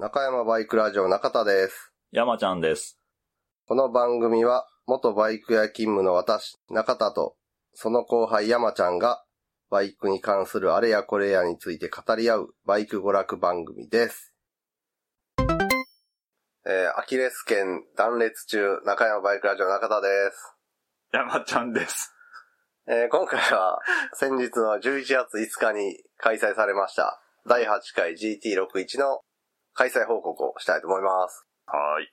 中山バイクラジオ中田です。山ちゃんです。この番組は、元バイク屋勤務の私、中田と、その後輩山ちゃんが、バイクに関するあれやこれやについて語り合う、バイク娯楽番組です。えー、アキレス腱断裂中、中山バイクラジオ中田です。山ちゃんです。えー今回は、先日の11月5日に開催されました、第8回 GT61 の開催報告をしたいと思います。はい。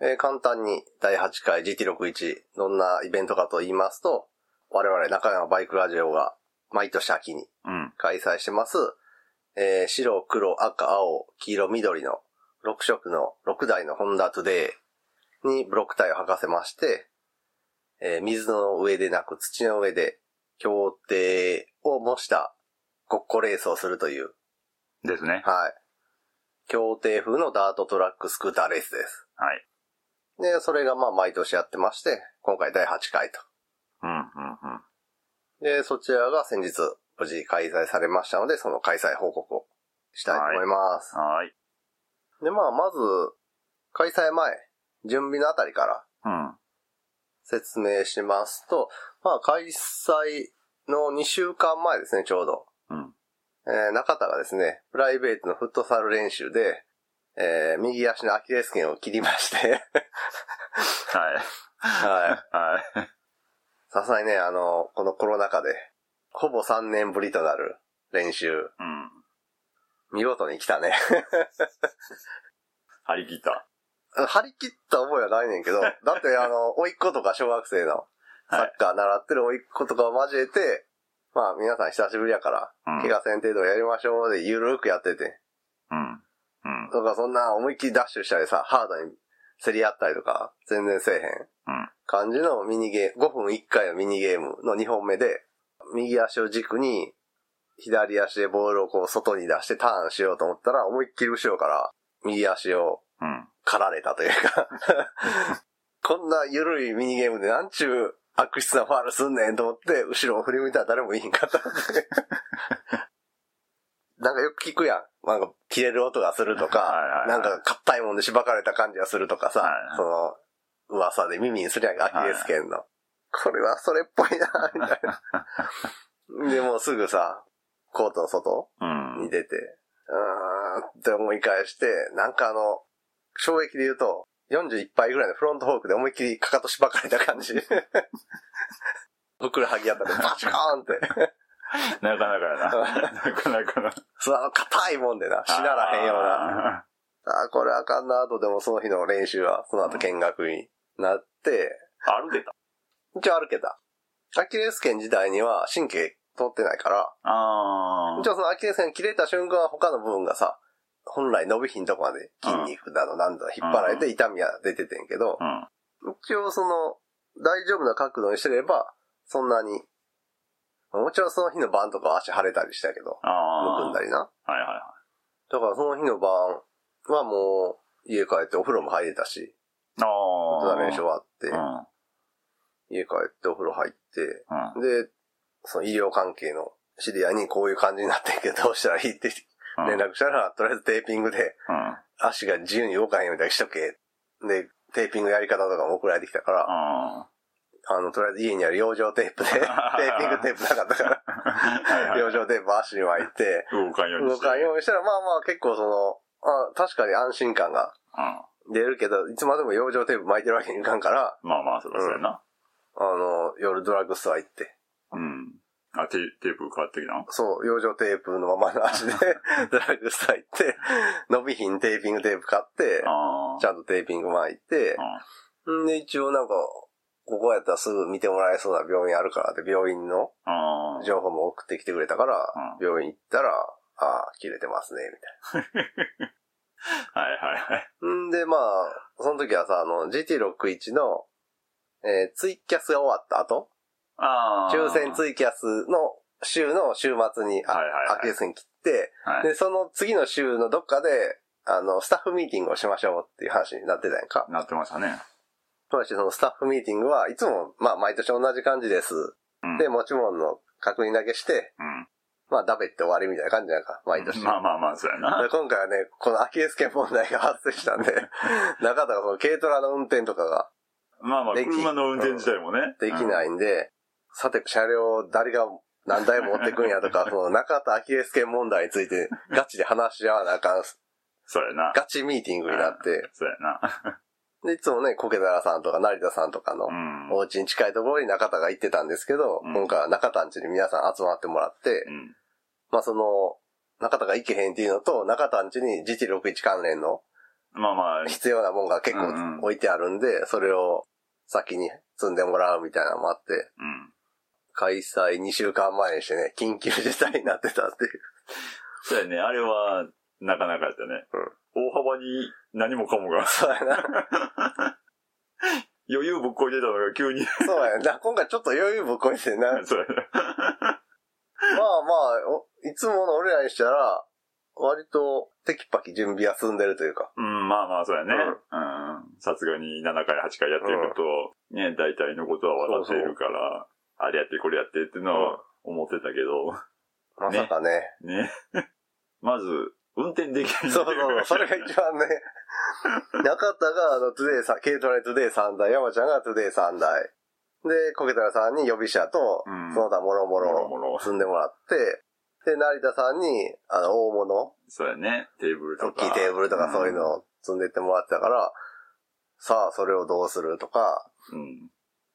えー簡単に第8回 GT61、どんなイベントかと言いますと、我々中山バイクラジオが毎年秋にうん。開催してます、えー白、黒、赤、青、黄色、緑の6色の6台のホンダトゥデイにブロックタイを履かせまして、えー水の上でなく土の上で協定を模したごっこレースをするという、ですね。はい。協定風のダートトラックスクーターレースです。はい。で、それがまあ毎年やってまして、今回第8回と。うん、うん、うん。で、そちらが先日無事開催されましたので、その開催報告をしたいと思います。はい。で、まあまず、開催前、準備のあたりからうん。説明しますと、まあ開催の2週間前ですね、ちょうど。うん。えー中田がですね、プライベートのフットサル練習で、えー右足のアキレス腱を切りまして、はい。はい。はい。さすがにね、あの、このコロナ禍で、ほぼ3年ぶりとなる練習、うん。見事に来たね。張り切った。張り切った覚えはないねんけど、だってあの、甥っ子とか小学生のサッカー習ってる甥っ子とかを交えて、まあ皆さん久しぶりやから、うん怪我せん程度やりましょうでゆるーくやってて、うん。うん。とかそんな思いっきりダッシュしたりさ、ハードに競り合ったりとか、全然せえへんうん。感じのミニゲーム、5分1回のミニゲームの2本目で、右足を軸に、左足でボールをこう外に出してターンしようと思ったら、思いっきり後ろから右足をうん。狩られたというか、こんな緩いミニゲームでなんちゅう悪質なファールすんねんと思って、後ろを振り向いたら誰もいいんかった。なんかよく聞くやん。なんか切れる音がするとか、はいはいはいなんか硬いもんでしばかれた感じがするとかさ、はいはいその、噂で耳にするやんか、アキレス腱の。これはそれっぽいな、みたいな。で、もうすぐさ、コートの外うん。に出て、うーんって思い返して、なんかあの、衝撃で言うと、41杯ぐらいのフロントフォークで思いっきりかかとしばかれた感じ。ふくらはぎあたりで バチコーンって。なかなかやな。なかなかな。そう、あの硬いもんでな、しならへんような。あーこれあかんなとでもその日の練習は、その後見学になって、あ。歩けた？一応歩けた。アキレス腱自体には神経通ってないから、あ一応そのアキレス腱切れた瞬間他の部分がさ、本来伸びひんとこまで筋肉だのなんだの引っ張られて痛みは出ててんけど、あ。うん。一応その、大丈夫な角度にしてれば、そんなに、もちろんその日の晩とかは足腫れたりしたけど。むくんだりな。はいはいはだからその日の晩はもう、家帰ってお風呂も入れたし、い。ああ。練習終わってう、ん。家帰ってお風呂入って、うん。で、その医療関係の知り合いにこういう感じになってんけど、どうしたらいいってうん連絡したら、とりあえずテーピングでうん。足が自由に動かへんみたいにしとけ。で、テーピングやり方とかも送られてきたから、ああの、とりあえず家にある養生テープで、テーピングテープなかったから。養生テープ足に巻いて、動かんようにして。動かんようにしたら、まあまあ結構その、あ確かに安心感がうん。出るけど、いつまでも養生テープ巻いてるわけにいかんから、まあまあ、そりゃそうやな。あの、夜ドラッグストア行って、うん。あ、テテープ変わってきたの？そう、養生テープのままの足で、ドラッグストア行って、伸びひんテーピングテープ買って。ちゃんとテーピング巻いて、んで、一応なんか、ここやったらすぐ見てもらえそうな病院あるからって、病院の。情報も送ってきてくれたから、う病院行ったら、ああ、切れてますね、みたい はいはいはい。な。んで、まあ、その時はさ、あの、GT61 の、えーツイキャスが終わった後、ああ。抽選ツイキャスの週の週末に、あはいはいはいアキレスに切って、はい。で、その次の週のどっかで、あの、スタッフミーティングをしましょうっていう話になってたやんか。なってましたね。ただし、そのスタッフミーティングはいつも、まあ、毎年同じ感じです。うん。で、持ち物の確認だけして、うん。まあ、ダベって終わりみたいな感じなんか、毎年。まあまあまあ、そうやな。で今回はね、このアキレス腱問題が発生したんで、中田がその軽トラの運転とかがまあまあ、車の運転自体もね。できないいんで、さて、車両誰が何台持ってくんやとか、その中田アキレス腱問題についてガチで話し合わなあかん、そうやな。ガチミーティングになって、そうやな。で、いつもね、コケダラさんとか成田さんとかのうん。お家に近いところに中田が行ってたんですけど、うん今回は中田ん家に皆さん集まってもらって、うん。まあその、中田が行けへんっていうのと、中田ん家に GT61 関連のまあまあ、必要なもんが結構置いてあるんで、それを先に積んでもらうみたいなのもあって、うん。開催2週間前にしてね、緊急事態になってたっていう。そうやね。あれは、なかなかやったね。大幅に何もかもがそうやな。余裕ぶっこいてたのが急に。そうやな。今回ちょっと余裕ぶっこいてんな。ま あそうやね。まあ、おいつもの俺らにしたら、割とテキパキ準備は済んでるというか。うん、まあまあ、そうやね。うん。さすがに7回、8回やってると、ね、大体のことは分かっているから、あれやってこれやってっていうのは思ってたけど、まさかね。ね。まず、運転できない。そうそうそう。それが一番ね。中田が、あの、トゥデイさん、軽トライトゥデイ3台、山ちゃんがトゥデイ3台。で、コケタラさんに予備車と、うんその他もろももろ積んでもらって、で、成田さんに、あの、大物、そうやね。テーブルとか。大きいテーブルとかそういうのを積んでってもらってたから、さあ、それをどうするとか、うん。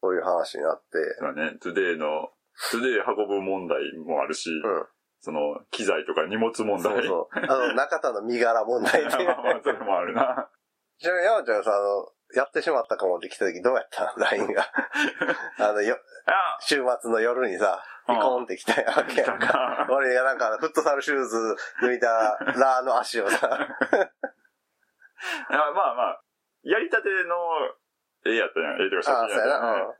そういう話になって、そうやね。トゥデイの、トゥデイ運ぶ問題もあるし、うん。その、機材とか荷物問題。そうそう。あの、中田の身柄問題で。まあまあ、それもあるな。ちなみに山ちゃんさ、あの、やってしまったかもって来た時どうやった ?LINE が。あの、よ、あ週末の夜にさ、うんピコンって来たわけやんか。か。俺がなんか、フットサルシューズ抜いたラーの足をさ、あまあまあ、やりたての絵やったやん。絵とか写真やったやん。な。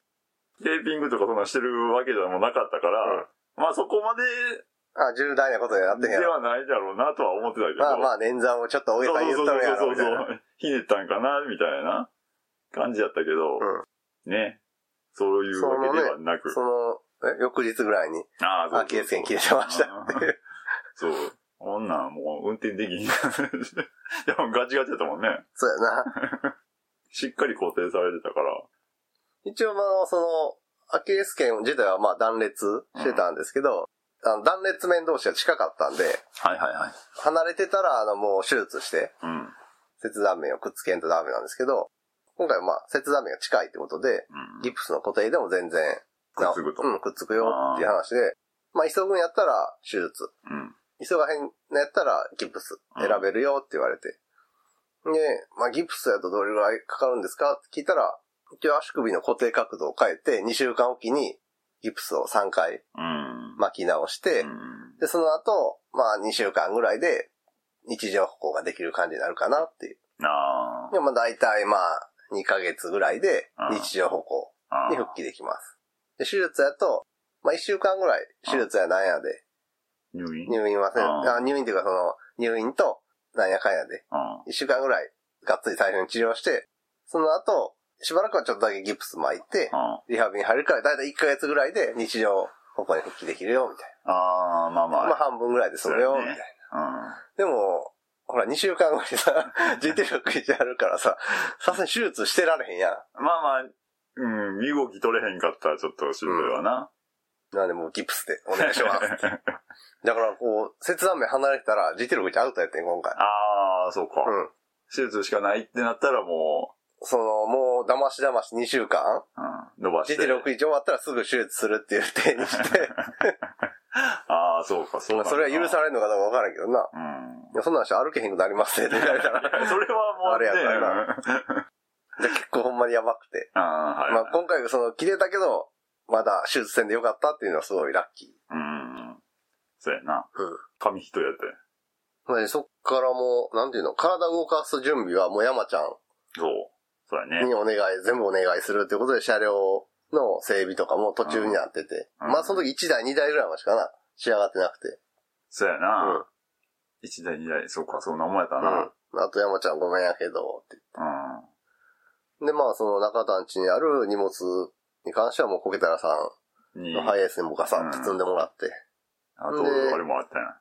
テーピングとかそんなしてるわけでもなかったから、まあそこまであ重大なことになってへんやろ。ではないだろうなとは思ってたけど。まあまあ、捻挫をちょっと大げさに言っとるやろ、みたいな。う。ひねったんかな、みたいな感じやったけど、ね。そういうわけではなく。その、え翌日ぐらいに、ああ、そうアキレス腱切れてましたっていう。そう。こんなんもう運転できん。でもガチガチやったもんね。そうやな。しっかり固定されてたから。一応、まあ、その、アキレス腱自体はまあ断裂してたんですけど、あの断裂面同士が近かったんで、はいはいはい。離れてたら、あの、もう手術して、うん。切断面をくっつけんとダメなんですけど、今回はまあ、切断面が近いってことで、うんギプスの固定でも全然、くっつくとうん、くっつくよっていう話で、まあ、急ぐんやったら手術。うん。急がへんのやったらギプス選べるよって言われて。で、まあ、ギプスやとどれぐらいかかるんですか？って聞いたら、一応足首の固定角度を変えて2週間おきにギプスを3回うん。巻き直して、うんで、その後、まあ2週間ぐらいで日常歩行ができる感じになるかなっていう。あで、まあ大体まあ2ヶ月ぐらいでうん日常歩行あ。に復帰できます。で、手術やと、まあ1週間ぐらい手術やなんやで入院？入院はせんあ入院っていうかその入院となんやかんやでうん。1週間ぐらいがっつり最初に治療して、その後、しばらくはちょっとだけギプス巻いて、うん。リハビリに入るから、だいたい1ヶ月ぐらいで日常歩行に復帰できるよ、みたいああ、まあまな。あ。まあ半分ぐらいでそうやねみたいうん。な。でも、ほら、2週間後にさ、GT61 あるからさ、さすがに手術してられへんやん。まあまあ、うん、身動き取れへんかったらちょっとしんどいわな。なんでもうギプスでお願いします。だからこう、切断面離れてたら GT61 アウトやってん、今回。ああ、そうか。うん。手術しかないってなったらもその、もう、騙し騙し2週間う、うん、伸ばして。GT61 終わったらすぐ手術するっていう手にして、ああ、そうか、そうか。まあそれは許されるのかどうかわからんけどな。うん。そんなん人歩けへんくなりますねって言われたら。それはもう、ね、あれやからなうんじゃあ結構ほんまにやばくて。ああ、はい。まあ今回その切れたけど、まだ手術せんでよかったっていうのはすごいラッキうん。そうやな。ー。うん。紙一重やっそっからもう、なんていうの、体動かす準備はもう山ちゃんそう。そうやね。にお願い、全部お願いするっていうことで車両の整備とかも途中になってて。うんまあその時1台2台ぐらいまでしかな、仕上がってなくて。そうやうん。な。一台二台、そうか、そんなもんやったな。うん。あと山ちゃんごめんやけど、ってうん。で、まあその中田ん家にある荷物に関してはもうコケタラさんに、のハイエースにもガサッと積んでもらって。あと、であれもあったやん。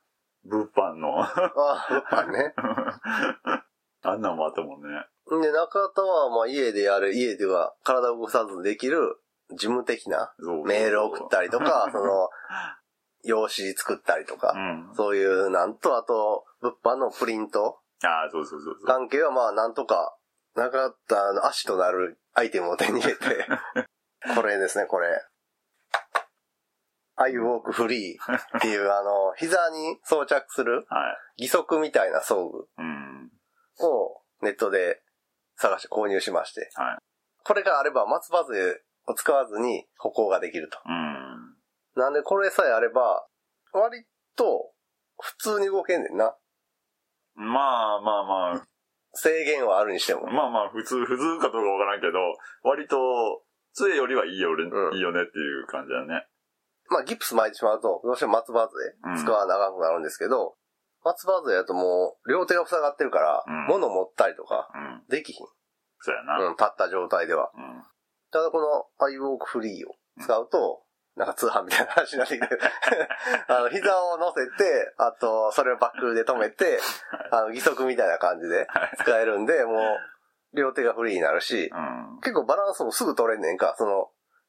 物販の。あ、やっぱね。あんなんもあったもんね。で、中田は、まあ家でやる、家では体を動かさずにできる事務的なメールを送ったりとか、その、用紙作ったりとかう、ん。そういうなんと、あと、物販のプリントああ、そうそうそうそう。関係はまあなんとか、中田の足となるアイテムを手に入れて、これですね、これ。I walk free っていうあの、膝に装着するはい。義足みたいな装具うん。をネットで探して購入しまして、はい。これがあれば松葉杖を使わずに歩行ができると。うん。なんでこれさえあれば、割と普通に動けんねんな。まあまあまあ、制限はあるにしても。まあまあ、普通、普通かどうかわからんけど、割と、杖よりはいいよ、俺うんいいよねっていう感じだね。まあギプス巻いてしまうと、どうしても松葉杖使わなあかんくなるんですけど、松葉杖だともう両手が塞がってるから、うん物持ったりとかうん。できひん。そうやな。うん、立った状態では。うん。ただこの I walk free を使うと、なんか通販みたいな話になってきて、あの、膝を乗せて、あと、それをバックで止めて、あの、義足みたいな感じではい。使えるんで、もう、両手がフリーになるし、うん。結構バランスもすぐ取れんねんか、その、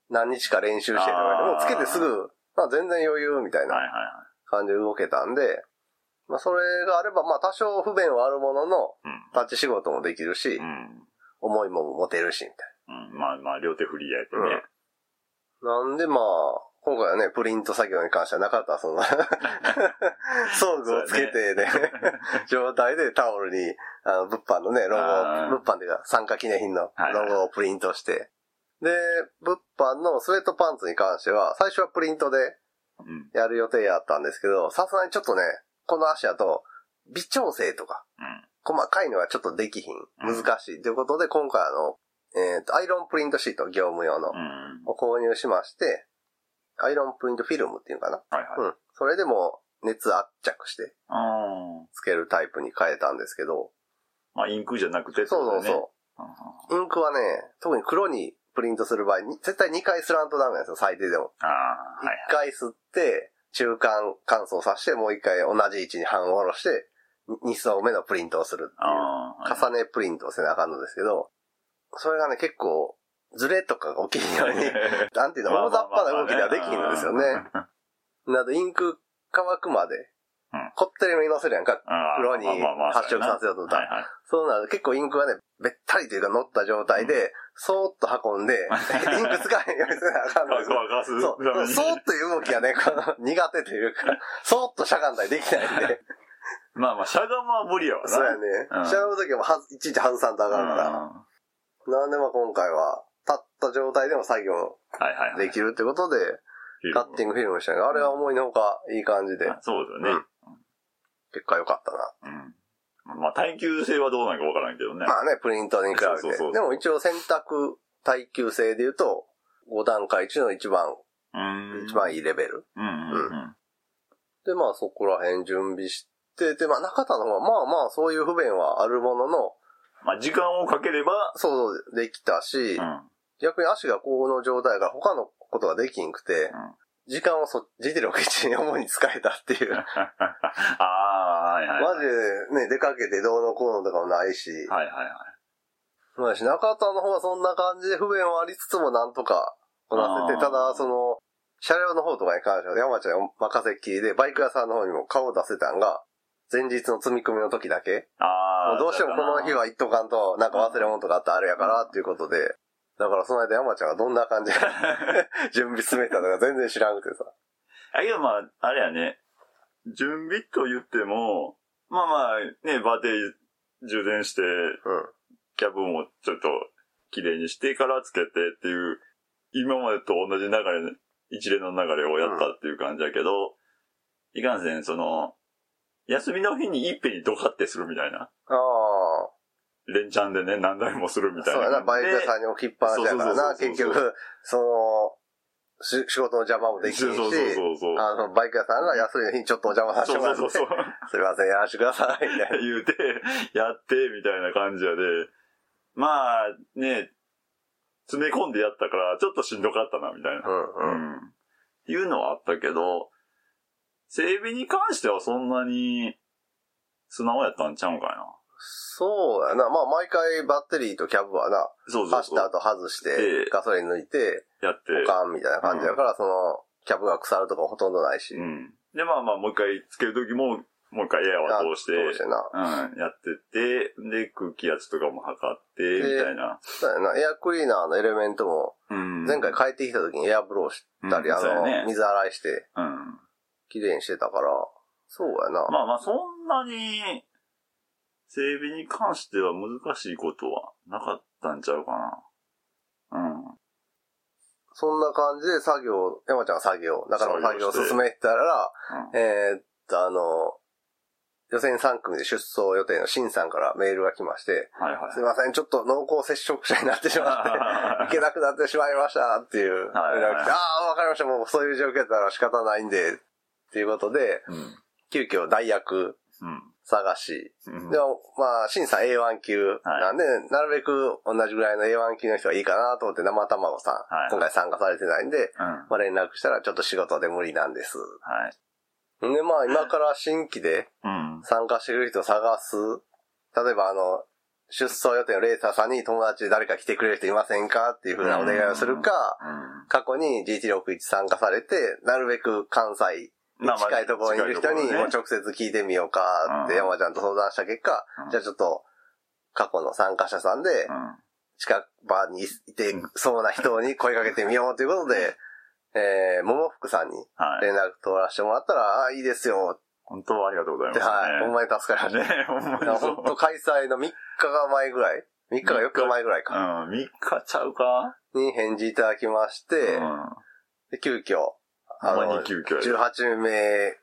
何日か練習してるから、あーもうつけてすぐ、まあ全然余裕みたいなは感じで動けたんで、まあそれがあれば、まあ多少不便はあるものの、い。タッチ仕事もできるしう、ん。重いも持てるし、みたいうん。うん。まあまあ、両手フリーやってね。な。なんでまあ、今回はね、プリント作業に関してはなかった、その、装具をつけてね、状態でタオルに、あの、物販のね、ロゴを、物販っていうか参加記念品のはいロゴをプリントして、で、物販のスウェットパンツに関しては、最初はプリントでうん。やる予定やったんですけど、さすがにちょっとね、この足だと、微調整とか、うん。細かいのはちょっとできひん、難しいということで、今回あの、えっ、と、アイロンプリントシート、業務用の、うん。を購入しまして、アイロンプリントフィルムっていうのかな？はいはい。うん。それでも熱圧着して。つけるタイプに変えたんですけど、まあ、インクじゃなくてってそう。そうそう。インクはね、特に黒にプリントする場合に、絶対2回吸らんとダメなんですよ、最低でも。ああ、はいはい。1回吸って、中間乾燥させて、もう1回同じ位置に半を下ろして、2層目のプリントをするっていう、はい重ねプリントをせなあかんのですけど、それがね、結構、ズレとかが起きるように、なんていうの、大雑把な動きではできひんのですよね。なので、インク乾くまでうん、こってりめに乗せるやんか。黒に発色させようと思った。そうなると結構インクがね、べったりというか乗った状態で、そーっと運んで、インク使えへんようにせなあかんのですそう、そーっという動きがね、この苦手というか、そーっとしゃがんだりできないんで。まあまあ、しゃがまは無理やわな。そうやねう。んしゃがむときははずいちいち外さんとあかんから。うなんでまあ今回は、立った状態でも作業。できるってことで、カッティングフィルムにしたあれは思いのほかいい感じで、あそうだよね。結果良かったな。うん。まあ、耐久性はどうなのかわからんけどね。まあね、プリントに比べて。でも一応選択耐久性で言うと、5段階中の一番、うん。一番いいレベル。うん。で、まあそこら辺準備して、で、まあ中田の方はまあまあそういう不便はあるものの、まあ、時間をかければ、そうできたし、うん。逆に足がこの状態が他のことができんくて、時間をそっちでロケ地に主に使えたっていう。ああ、はいはい。マジでね、出かけてどうのこうのとかもないし、はいはいはい。まあし中田の方はそんな感じで不便はありつつもなんとかこなせて、ただその、車両の方とかに関しては山ちゃんに任せっきりで、バイク屋さんの方にも顔を出せたんが、前日の積み込みの時だけ。ああ。どうしてもこの日は行っとかんと、なんか忘れ物とかあったらあれやからっていうことで、だからその間山ちゃんがどんな感じで 準備進めたのか全然知らんくてさ。あ、けどまあ、あれやね。準備と言っても、まあまあ、ね、バーテリー充電して、うん。キャブもちょっと綺麗にしてからつけてっていう、今までと同じ流れ、一連の流れをやったっていう感じやけど、いかんせん、その、休みの日に一遍にドカってするみたいな。ああ。連チャンでね、何台もするみたいな。そうやな、バイク屋さんに置きっぱなしやからな、結局、その、し仕事の邪魔もできんし、そうそうそうそう。あの、バイク屋さんが休みの日にちょっとお邪魔させそうてもらって、そうそうそう。すいません、やらせてください、みたいな。言うて、やって、みたいな感じやで、まあ、ね、詰め込んでやったから、ちょっとしんどかったな、みたいな。うんうん。うん。いうのはあったけど、整備に関してはそんなに素直やったんちゃうんかいな。そうやな。まあ、毎回バッテリーとキャブはな、そうそう。走った後外しええて、ガソリン抜いて、やって。保管みたいな感じだから、その、キャブが腐るとかほとんどないし。うん。で、まあまあ、もう一回つけるときも、もう一回エアは通して、通してな。うん、やってて、で、空気圧とかも測って、みたいな。そうやな。エアクリーナーのエレメントも、うん。前回帰ってきた時にエアブローしたり、あの、うんそうやね水洗いして、うん。綺麗にしてたから、そうやな。まあまあ、そんなに、整備に関しては難しいことはなかったんちゃうかな。うん。そんな感じで作業、山ちゃんが作業、中の作業を進めてたら、うんえーっと、あの、予選3組で出走予定のシンさんからメールが来まして、はいはいすい。ません、ちょっと濃厚接触者になってしまって、行けなくなってしまいましたっていうはいはいが来て、ああ、わかりました、もうそういう状況だったら仕方ないんで、っていうことで、うん。急遽代役うん。探し、うんでも、まあ、審査 A1 級なんで、なるべく同じぐらいの A1 級の人がいいかなと思って生卵さん、はい今回参加されてないんで、うん。まあ、連絡したらちょっと仕事で無理なんです。はい。で、まあ、今から新規でうん。参加してくれる人を探す。例えば、あの、出走予定のレーサーさんに友達で誰か来てくれる人いませんかっていうふうなお願いをするか、うん。過去に GT61 参加されて、なるべく関西に近いところにいる人にもう直接聞いてみようかってうん山ちゃんと相談した結果、うんじゃあちょっと過去の参加者さんで近場にいてそうな人に声かけてみようということで、えー、桃福さんに。連絡取らせてもらったら、ああ、いいですよ本当はありがとうございます。はい、ほんまに助かりました。ねほんまに本当開催の3日が前ぐらい ?3 日か4日前ぐらいか。うん、3日ちゃうか？に返事いただきまして、うん。で急遽、ほんまに急遽やで18名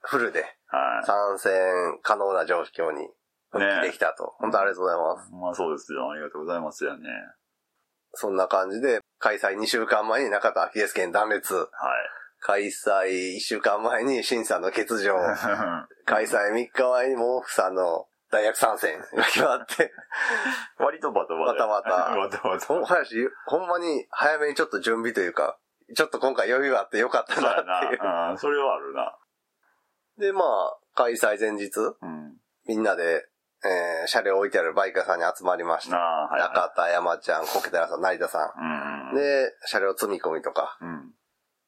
フルでは参戦可能な状況に復帰できたと。本当ありがとうございます。い。まあそうですよ。ありがとうございますよね。そんな感じで、開催2週間前に中田アキレス腱断裂。はい。開催1週間前に審査の欠場。は 開催3日前に毛布さんの大学参戦が決まって。い。割とバタバタ。バタバタ バタバタ。ほんまに早めにちょっと準備というか、ちょっと今回余裕があってよかったなっていう。な。うん、それはあるな。で、まあ、開催前日、うん。みんなで、えー、車両置いてあるバイク屋さんに集まりました。なあ、はい、中田、山ちゃん、コケテラさん、成田さうん。ん。、で、車両積み込みとか、うん。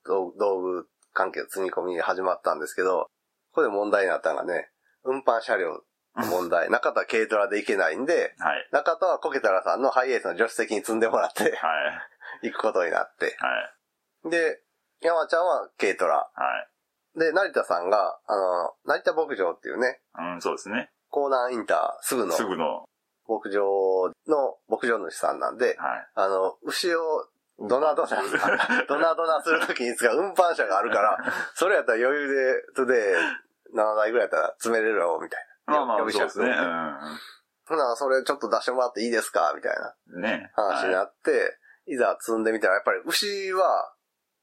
道道具関係の積み込みが始まったんですけど、ここで問題になったのがね、運搬車両の問題。中田軽トラで行けないんで、はい。中田はコケテラさんのハイエースの助手席に積んでもらってはい。行くことになって。はい。で、山ちゃんは軽トラ。はい。で、成田さんが、あの、成田牧場っていうね、うん、そうですね。港南インターすぐのすぐの。牧場の牧場主さんなんで、はい。あの、牛をドナドナ、ドナドナするときに使う運搬車があるから、それやったら余裕で、トゥデイ7台ぐらいやったら詰めれるよ、みたいな。まあまあ、そうですね。ほな、それちょっと出してもらっていいですか？みたいなうん。ね。話になって、い、ざ積んでみたら、やっぱり牛は、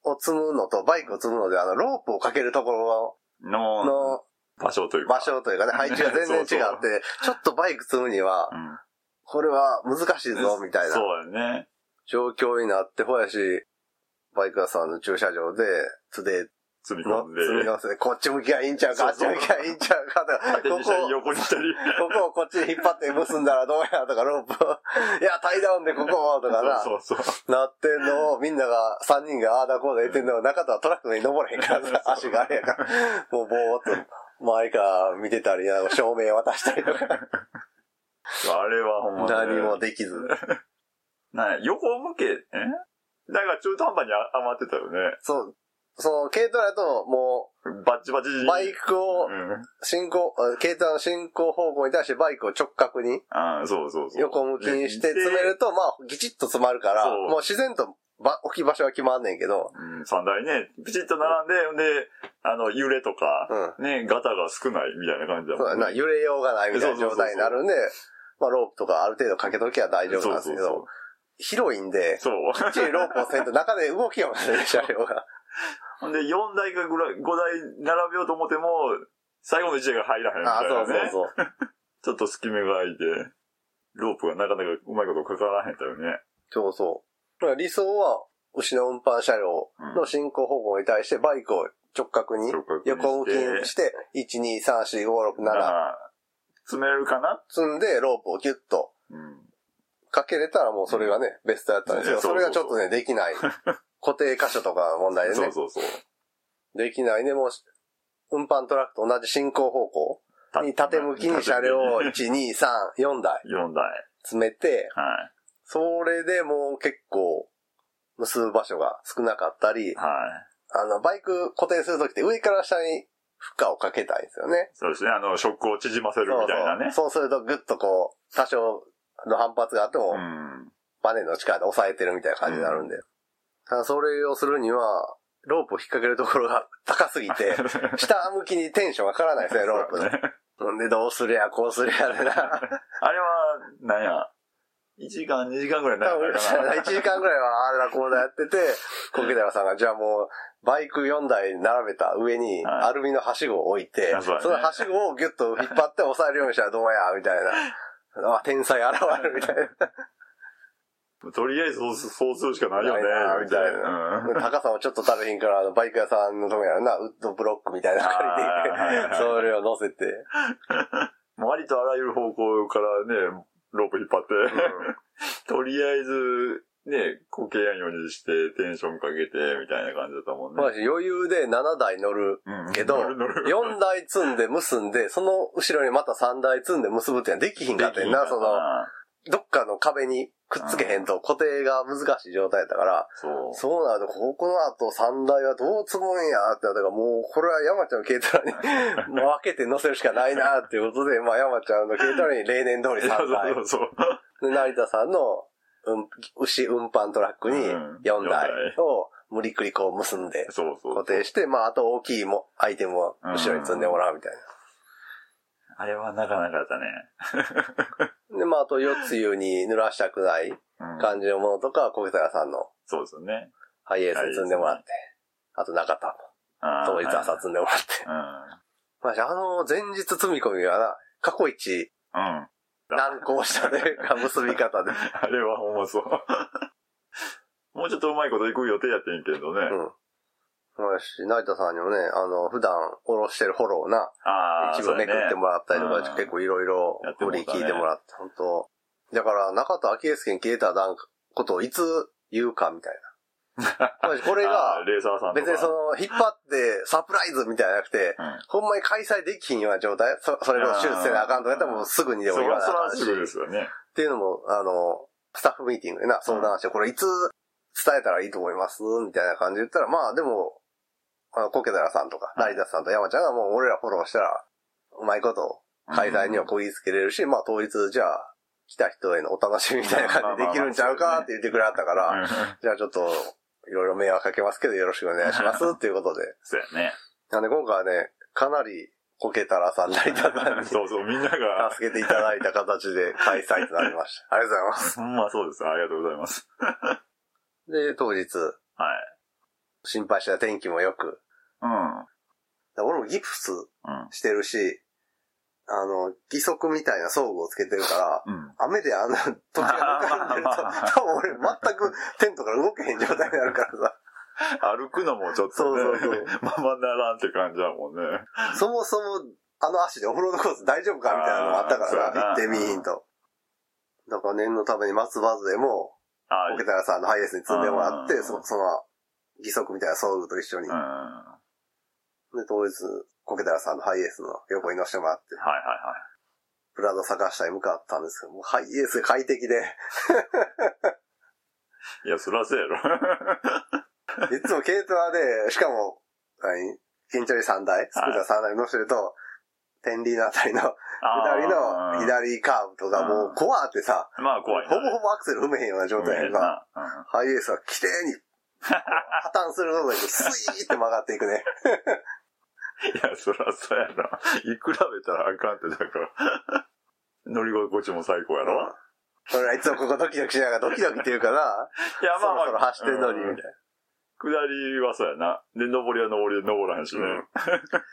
を積むのとバイクを積むので、あの、ロープをかけるところの、の場所というか。場所というかね、配置が全然違って、そうそうちょっとバイク積むにはう、ん。これは難しいぞ、みたいなそうやね。状況になって、ほやし、バイク屋さんの駐車場で、トゥデイ積みの込んで。積み乗せで、こっち向きがいいんちゃうか、あっち向きがいいんちゃうかとか、ここ縦にしたり横にしたり。ここをこっちに引っ張って結んだらどうやとか、ロープ。を、いや、タイダウンでここをとかな、そうそう。なってんのを、みんなが、3人がああだこうだ言ってんのを、中田はトラックの上に登れへんからさ、足があれやから、もうぼーっと、前から見てたり、照明渡したりとか、あれはほんま、ね、何もできず。な横向け、え？だから中途半端に余ってたよね。そう、その、軽トラだと、もバッチバチ。バイクをう、ん。進行、あ軽トラの進行方向に対してバイクを直角に、ああ、そうそうそう。横向きにしてで詰めると、まあ、ギチッと詰まるから、そうもう自然とば置き場所は決まんねんけど、うん、三台ね、ピチッと並んで、ほんで、あの、揺れとか、うん。ね、ガタが少ないみたいな感じだもんね。な、揺れようがないみたいな状態になるんで、まあ、ロープとかある程度かけときは大丈夫なんですけそうど、広いんで、そう。きっちりロープをせんと中で動きようがない、車両が。ほんで、4台かぐらい、5台並べようと思っても、最後の1台が入らへんみあたいなね。そうそうそう。ちょっと隙間が空いて、ロープがなかなかうまいことかからへんだよね。そうそう。だから理想は、牛の運搬車両の進行方向に対してバイクを直角に横向きにして、1、2、3、4、5、6、7あ詰めるかな？積んで、ロープをギュッとうん。かけれたらもうそれがね、ベストだったんですけど、それがちょっとね、できない。固定箇所とかの問題でね、そうそうそう。できないね、もう、運搬トラックと同じ進行方向に縦向きに車両を1、2、3、4台4台。詰めて、はい。それでもう結構、結ぶ場所が少なかったり、はい。あの、バイク固定するときって上から下に負荷をかけたいんですよね。そうですね。あの、ショックを縮ませるみたいなね。そうするとぐっとこう、多少の反発があっても、うん。バネの力で抑えてるみたいな感じになるんで。ただそれをするには、ロープを引っ掛けるところが高すぎて、下向きにテンションがかからないですね、ロープねほんで、どうすりゃ、こうすりゃでな。あれは、なんや、1時間、2時間ぐらい長いかな。1時間ぐらいはあれだこうだやってて、コケダラさんが、じゃあもう、バイク4台並べた上にはいアルミのはしごを置いて、あそうだねそのはしごをギュッと引っ張って押さえるようにしたらどうや、みたいな。あ、天才現るみたいな。とりあえずそうすそうするしかないよねみたいな。な。高さもちょっと足りひんから、あのバイク屋さんのとこやるな、ウッドブロックみたいなの借りて、それを乗せて。うん割とあらゆる方向からね、ロープ引っ張って、とりあえず、ね、こけやんようにして、テンションかけて、みたいな感じだったもんね。まあ余裕で7台乗るうんけど、乗る乗る4台積んで結んで、その後ろにまた3台積んで結ぶってのはできひんかってんな、その、どっかの壁にくっつけへんと固定が難しい状態だったから、そう。そうなると、ここの後3台はどう積むんやってなったから、もうこれは山ちゃんの軽トラに 分けて乗せるしかないなっていうことで、まあ山ちゃんの軽トラに例年通りいや3台そう。そうそう。で、成田さんの、うん、牛運搬トラックにうん4台を無理くりこう結んで。固定して、まああと大きいもアイテムを後ろに積んでもらうみたいあれはなかなかだね。な。で、まああと4つ湯に濡らしたくないうん感じのものとかは小木さんのそうですよね。ハイエースに積んでもらって、あと中田も当日朝積んでもらって。はいまあ、あの前日積み込みはな、過去一うん。うん。難航したね、結び方で。あれはほんまそう。もうちょっとうまいこといく予定やってんけどね。うん。まあし、成田さんにもね、あの、普段おろしてるフォローな、一部めくってもらったりとか、うん結構いろいろやっても振り聞いてもらって、本当だから、中田昭恵介に消えた段ことをいつ言うかみたいな。これあが。別にその、引っ張ってサプライズみたいじゃなくて、うん、ほんまに開催できひんような状態そそれこそ手術せなあかんとかやったらもうすぐにでもそ言わなあかんし。そらすぐですよね。っていうのも、あの、スタッフミーティングでな、相談して、これいつ伝えたらいいと思います？みたいな感じで言ったら、まあでも、コケダラさんとか、はい成田さんと山ちゃんがもう俺らフォローしたら、うまいこと開催にはこぎつけれるし、まあ当日じゃあ、来た人へのお楽しみみたいな感じでできるんちゃうかって言ってくれはったから、うんじゃあちょっと、いろいろ迷惑かけますけどよろしくお願いしますっていうことで。そうやね。なんで今回はね、かなりコケタラさん、成田さんに そうそう、みんなが、助けていただいた形で開催となりました。ありがとうございます。まそうです。ありがとうございます。で、当日、はい。心配した天気も良く、うん。俺もギプスうん。してるし、あの、義足みたいな装具をつけてるから、うん。雨であ んな時が向かんでると、多分俺全くテントから動けへん状態になるからさ、歩くのもちょっとそうね、そうそうままならんって感じだもんね。そもそもあの足でオフロードコース大丈夫かみたいなのもあったからな、あーそうやな行ってみーんと。だから念のために松葉杖も、あコケタラさんのハイエースに積んでもらって、うんそその、義足みたいな装具と一緒に、うん。はで、当日、コケタラさんのハイエースの横に乗せてもらって、いはいはプラド坂下に向かったんですけど、もうハイエース快適で、い。いや、そらそうやろ。いつも軽トラで、しかも、何？近距離3台、スクーター3台乗せると、天理のあたりの左の左カーブとかもう怖ってさ、まあ怖いな。ほぼほぼアクセル踏めへんような状態やんか、うん。ハイエースは綺麗に、破綻するのだけスイーって曲がっていくね。いや、そらそうやな。いくらべたらあかんって、だから。乗り心地も最高やろ。俺らいつもここドキドキしながらドキドキっていうかな、いや、そまあまあ。ろそろ走ってんのに、うんみたいな。下りはそうやな。で、上りは上りで登らへんしね。うん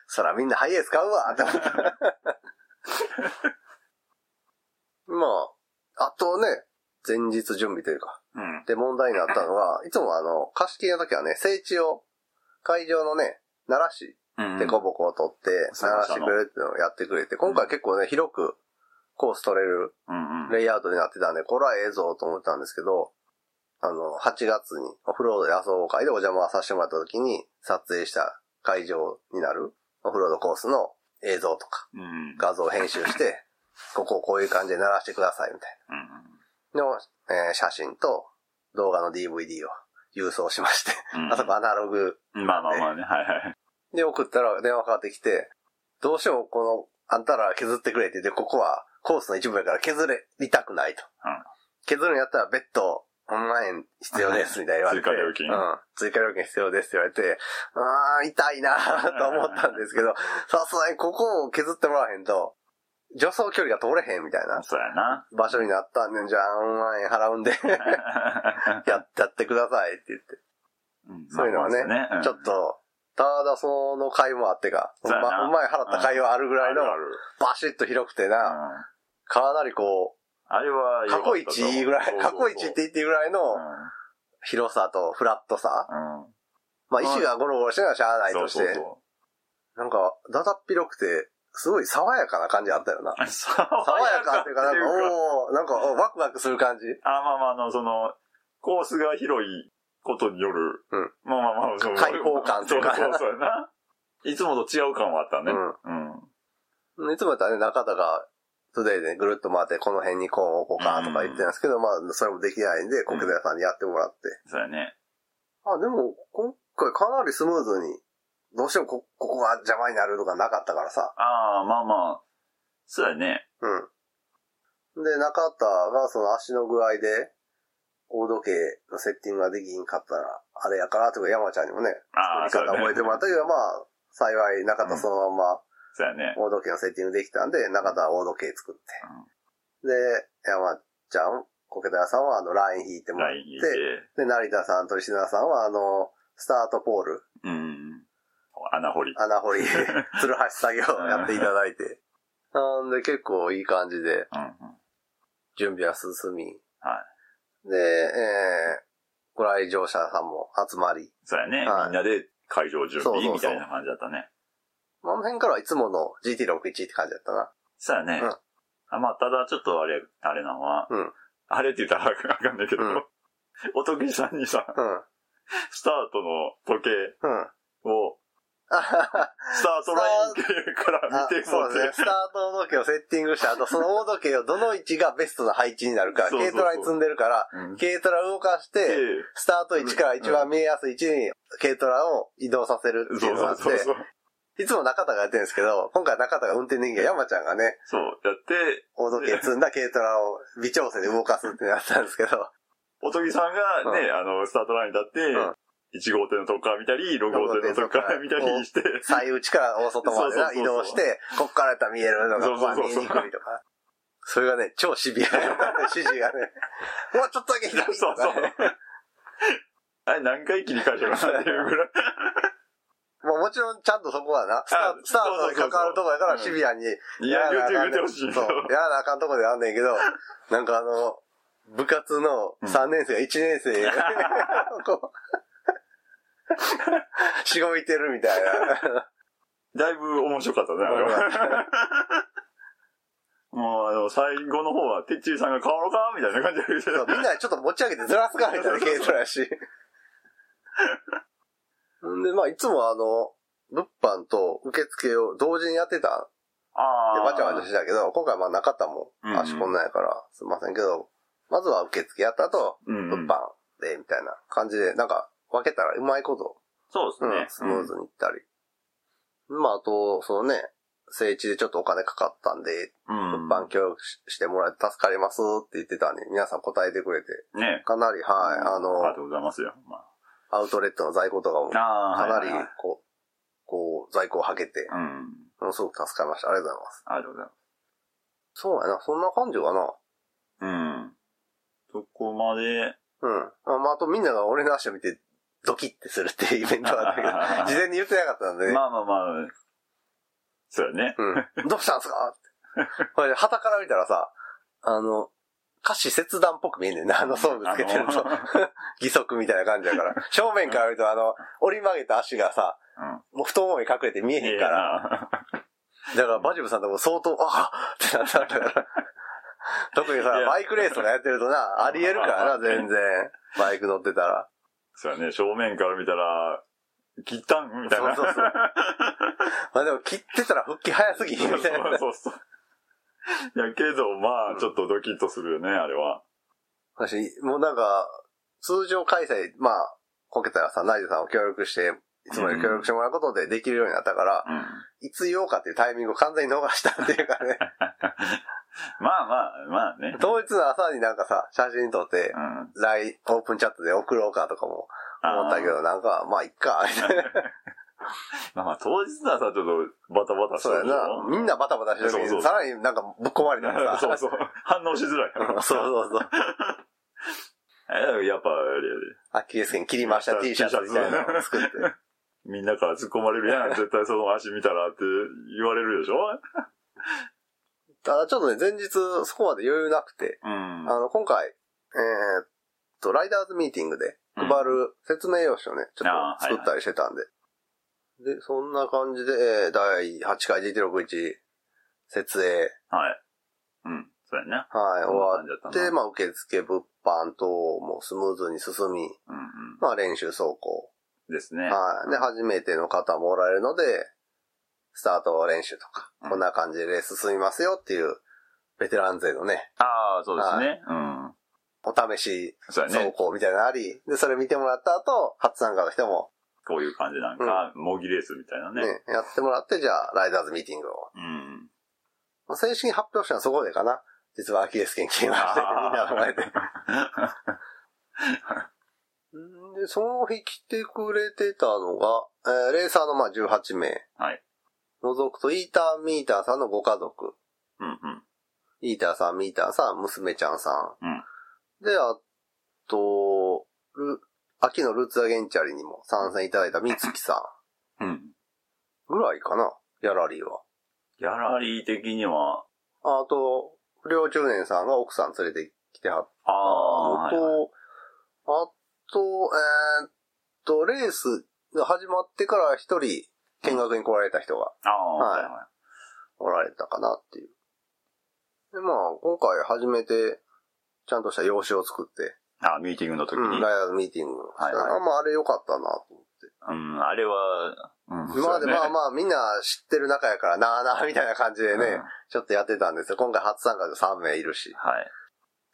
そらみんなハイエース買うわって思った。まあ、あとね、前日準備というか、うん。で問題になったのは、いつもあの、貸し切りの時はね、整地を、会場のね、鳴らし、うんでこぼこを取って、鳴らしてくれるっていうのをやってくれて、今回結構ね、広くコース取れる。レイアウトになってたんで、これはええぞと思ったんですけど、あの、8月にオフロードで遊ぼう会でお邪魔させてもらった時に撮影した会場になるオフロードコースの映像とかうん。画像を編集して、ここをこういう感じで鳴らしてくださいみたいうんな。の、えー写真と動画の DVD を郵送しまして、うん。あそこアナログうんまあまあまあね、はいはい。で送ったら電話かかってきて、どうしてもこの、あんたら削ってくれって言って、ここはコースの一部やから削りたくないと。うん削るんやったら別途、万円必要です、みたいな言われて。追加料金うん。追加料金必要ですって言われて、あー、痛いなと思ったんですけど、さすがにここを削ってもらわへんと、助走距離が通れへんみたいなそうやな。場所になったんで、じゃあ、万円払うんで、やっやってくださいって言って。うんそういうのはねまあまあそうちょっと、ただその会もあってか、うそうやなまうまい払った会話あるぐらいのバシッと広くてうんな、かなりこあれは過去一ぐらい、過去一って言っていいぐらいの広さとフラットさ。うん。うん。まあ石がゴロゴロしてるのはしゃあないとして、そうそなんか、だだっ広くて、すごい爽やかな感じあったよな。爽やかっていうか、なんか、おなんか、おワクワクする感じ？あ、まあまあ、あの、その、コースが広いことによる、うんまあまあまあ、その開放感ってそいううかそうそうやな。いつもと違う感はあったね。うんうん。いつもやったらね、中田が、トゥデイでぐるっと回って、この辺にコーン置こうかとか言ってたんですけど、まあ、それもできないんで、コケダ屋さんにやってもらって。そうやね。あ、でも、今回かなりスムーズに、どうしてもこ、ここが邪魔になるとかなかったからさ。ああ、まあまあ、そうやね。うん。で、中田がその足の具合で、大時計のセッティングができんかったら、あれやからとか山ちゃんにもね。作り方覚えてもらったけど、まあ、幸い中田そのままそうやね。大時計のセッティングできたんで、中田は大時計作って。で、山ちゃん、コケダ屋さんはあの、ライン引いてもらって。で、成田さんと石田さんはあの、スタートポール、うん。穴掘り。穴掘り、つるはし作業をやっていただいて。なんで結構いい感じで。準備は進み。はで、えー、ご来場者さんも集まり。そうやね。はいみんなで会場準備みたいな感じだったね。あの辺からはいつもの GT61 って感じだったな。そうやね。うんあまあ、ただちょっとあれ、あれなのは、うんあれって言ったらあかんないけど、うんおとぎさんにさ、うん。スタートの時計うん。を、スタートラインからあ見てもらって、ね。スタート時計をセッティングした後、その大時計をどの位置がベストな配置になるか、軽トラに積んでるから、うん軽トラを動かして、でスタート位置から一番見えやすい位置に軽トラを移動させるっていそううのがあって。いつも中田がやってるんですけど、今回中田が運転人間山ちゃんがね、そう、やって、大時計積んだ軽トラを微調整で動かすってなったんですけど、おとぎさんがね、うんあの、スタートラインに立って、うん1号店のとこから見たり、6号店のとこから見たりして、最内から大外まで移動して、こっからやったら見えるのがまあ見えにくいとか。それがね、超シビアな指示がね、もうちょっとだけ左そうそう。あれ何回切り返したかなっていうぐらい。もうもちろんちゃんとそこはな、スタあスタートに関わるとこやからシビアに、いや、言うて言うてほしいそう、やらなあかんとこであんねんけど、なんかあの、部活の3年生が1年生が、こう、しごいてるみたいな。だいぶ面白かったね、あれは。もう、あの、最後の方は、てっちりさんが変わろうかみたいな感じでみんなでちょっと持ち上げてずらすかみたいな軽トラやし。んで、まあ、いつもあの、物販と受付を同時にやってたんああ。で、バチャバチャしてたけど、今回まあ中田も足こんなんやから、すいませんけど、まずは受付やった後、物販で、みたいな感じで、なんか、分けたらうまいこと、そうですね。うん、スムーズにいったり。まあ、あと、そのね、聖地でちょっとお金かかったんで、うん。物販協力ししてもらえて助かりますって言ってたんで、皆さん答えてくれて、ね。かなり、はい、あの、ありがとうございますよ。まアウトレットの在庫とかも、あ。ああ、かなりこう、こう、在庫をはけて、うん。ものすごく助かりました。ありがとうございます。ありがとうございます。そうやな、そんな感じかな。うん。そこまで、うん。あまあ、あとみんなが俺の足を見て、ドキッてするっていうイベントがあったけど、事前に言ってなかったんでね。まあまあまあ、そうやね。うん。どうしたんすかって。これ、旗から見たらさ、あの、歌詞切断っぽく見えんねんな、あの装具つけてると。義足みたいな感じだから。正面から見ると、あの、折り曲げた足がさ、もう太ももに隠れて見えうん。へんから。ら。だからバジブさんとも相当、あってなったから。特にさバイクレースとかやってるとな、ありえるからな、全然。バイク乗ってたら。そうやね、正面から見たら、切ったん？みたいな。そうそうそうまあでも切ってたら復帰早すぎみたいな。そうそうそう。やけど、まあ、ちょっとドキッとするよね、あれは。私、もうなんか、通常開催、まあ、こけたらさ、ナイジさんを協力して、いつもより協力してもらうことでできるようになったから、うん。いつ言おうかっていうタイミングを完全に逃したっていうかね。まあまあ、まあね。当日の朝になんかさ、写真撮ってう、ん。LINE、オープンチャットで送ろうかとかも思ったけど、なんか、まあ、いっか、みたいな。まあまあ、当日の朝ちょっとバタバタしてそうやな。みんなバタバタしてるのに、そうそうさらになんかぶっ込まれたらさ。そうそう。反応しづらい。う んそうそうそう。えやっぱ、あれやで。アキレス腱切りました T シャツみたいなのを作って。みんなから突っ込まれるやん。絶対その足見たらって言われるでしょ？ただちょっとね、前日そこまで余裕なくて、うん。あの、今回、えーっと、ライダーズミーティングで配る説明用紙をね、ちょっと作ったりしてたんで。で、そんな感じで、えー第8回 GT61 設営、はい。うん。そうやね。はい、終わって、まあ、受付物販等もスムーズに進み、うんまあ、練習走行。うん。ですね。はい。で、初めての方もおられるので、スタート練習とか、うんこんな感じでレース進みますよっていう、ベテラン勢のね、ああ、そうですね。うん。お試し走。行みたいなのあり、で、それ見てもらった後、初参加の人もこういう感じなんか、模擬レースみたいなね、ね。やってもらって、じゃあ、ライダーズミーティングを。うん。まあ正式に発表したのはそこでかな。実はアキレス腱切りまてみんな考えて。んで、その日来てくれてたのが、えーレーサーのまあ18名。はい。除くと、イーター・ミーターさんのご家族。うんうん。イーターさん、ミーターさん、娘ちゃんさん。うんで、あと、ル秋のルーツアゲンチャリにも参戦いただいた美月さうん。ん。ぐらいかな、ギャラリーは。ギャラリー的には、あと、不良中年さんが奥さん連れてきてはったあと、はいはいあと、えーっと、レースが始まってから一人見学に来られた人がああ、はいおられたかなっていう。で、まあ、今回初めて、ちゃんとした用紙を作って、い。あミーティングの時うん、イアーズミーティングをしたはいはいあまあ、あれ良かったなと思って。うん、あれは、うん。今までまああ、まあ、みんな知ってる仲やからなあなあみたいな感じでね、うんちょっとやってたんですよ。今回初参加で3名いるし。はい。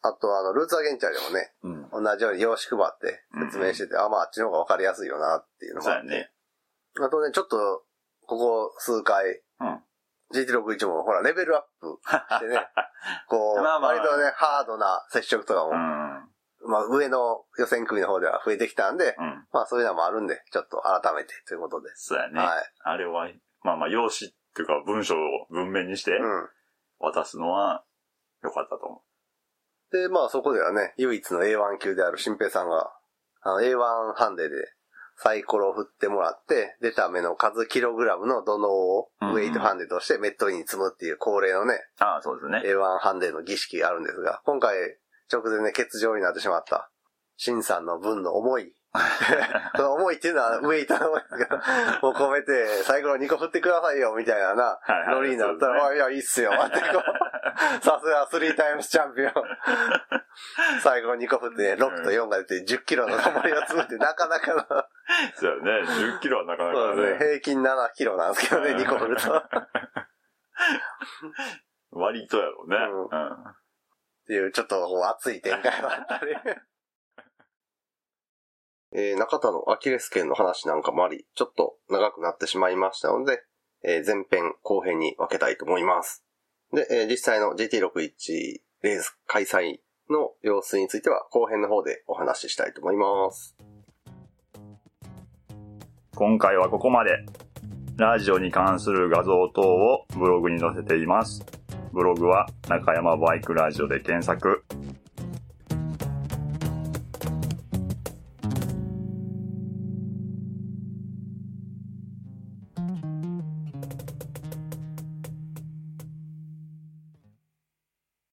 あと、あの、ルーツアゲンチャリもね、うん。同じように用紙配って説明してて、あ、まああっちの方が分かりやすいよなっていうのが。そうやね。あとね、ちょっと、ここ数回、うん。GT61 もほら、レベルアップしてね、こう、まあまあ割とね、ハードな接触とかも、うん。まあ上の予選組の方では増えてきたんで、うん。まあそういうのもあるんで、ちょっと改めてということです。そうやね。はい。あれは、まあまあ、用紙っていうか文章を文面にしてうん。渡すのは良かったと思で、まあそこではね、唯一の A1 級である新平さんが、あの A1 ハンデでサイコロを振ってもらって、出た目の数キログラムの土のうをウェイトハンデとしてメットインに積むっていう恒例のね、う。ああ、そうですね。A1 ハンデの儀式があるんですが、今回直前で欠場になってしまった、シンさんの分の思い。その思いっていうのはウェイトの思いですけど、もう込めて、サイコロ2個振ってくださいよ、みたいなノリになったら、そうあいや、いいっすよ、ってこう、さすがスリータイムスチャンピオン。最後2個振ってね、6と4が出て10キロの重りを積むってなかなかの、そうやね。10キロはなかなかそうですね、ね。平均7キロなんですけどね、2個振ると。っ 割とやろうね。うんうん。ていう、ちょっと熱い展開があったり。えー、中田のアキレス腱の話なんかもあり、ちょっと長くなってしまいましたので、えー前編後編に分けたいと思います。で、えー実際の GT61 レース開催の様子については後編の方でお話ししたいと思います。今回はここまで。ラジオに関する画像等をブログに載せています。ブログは中山バイクラジオで検索。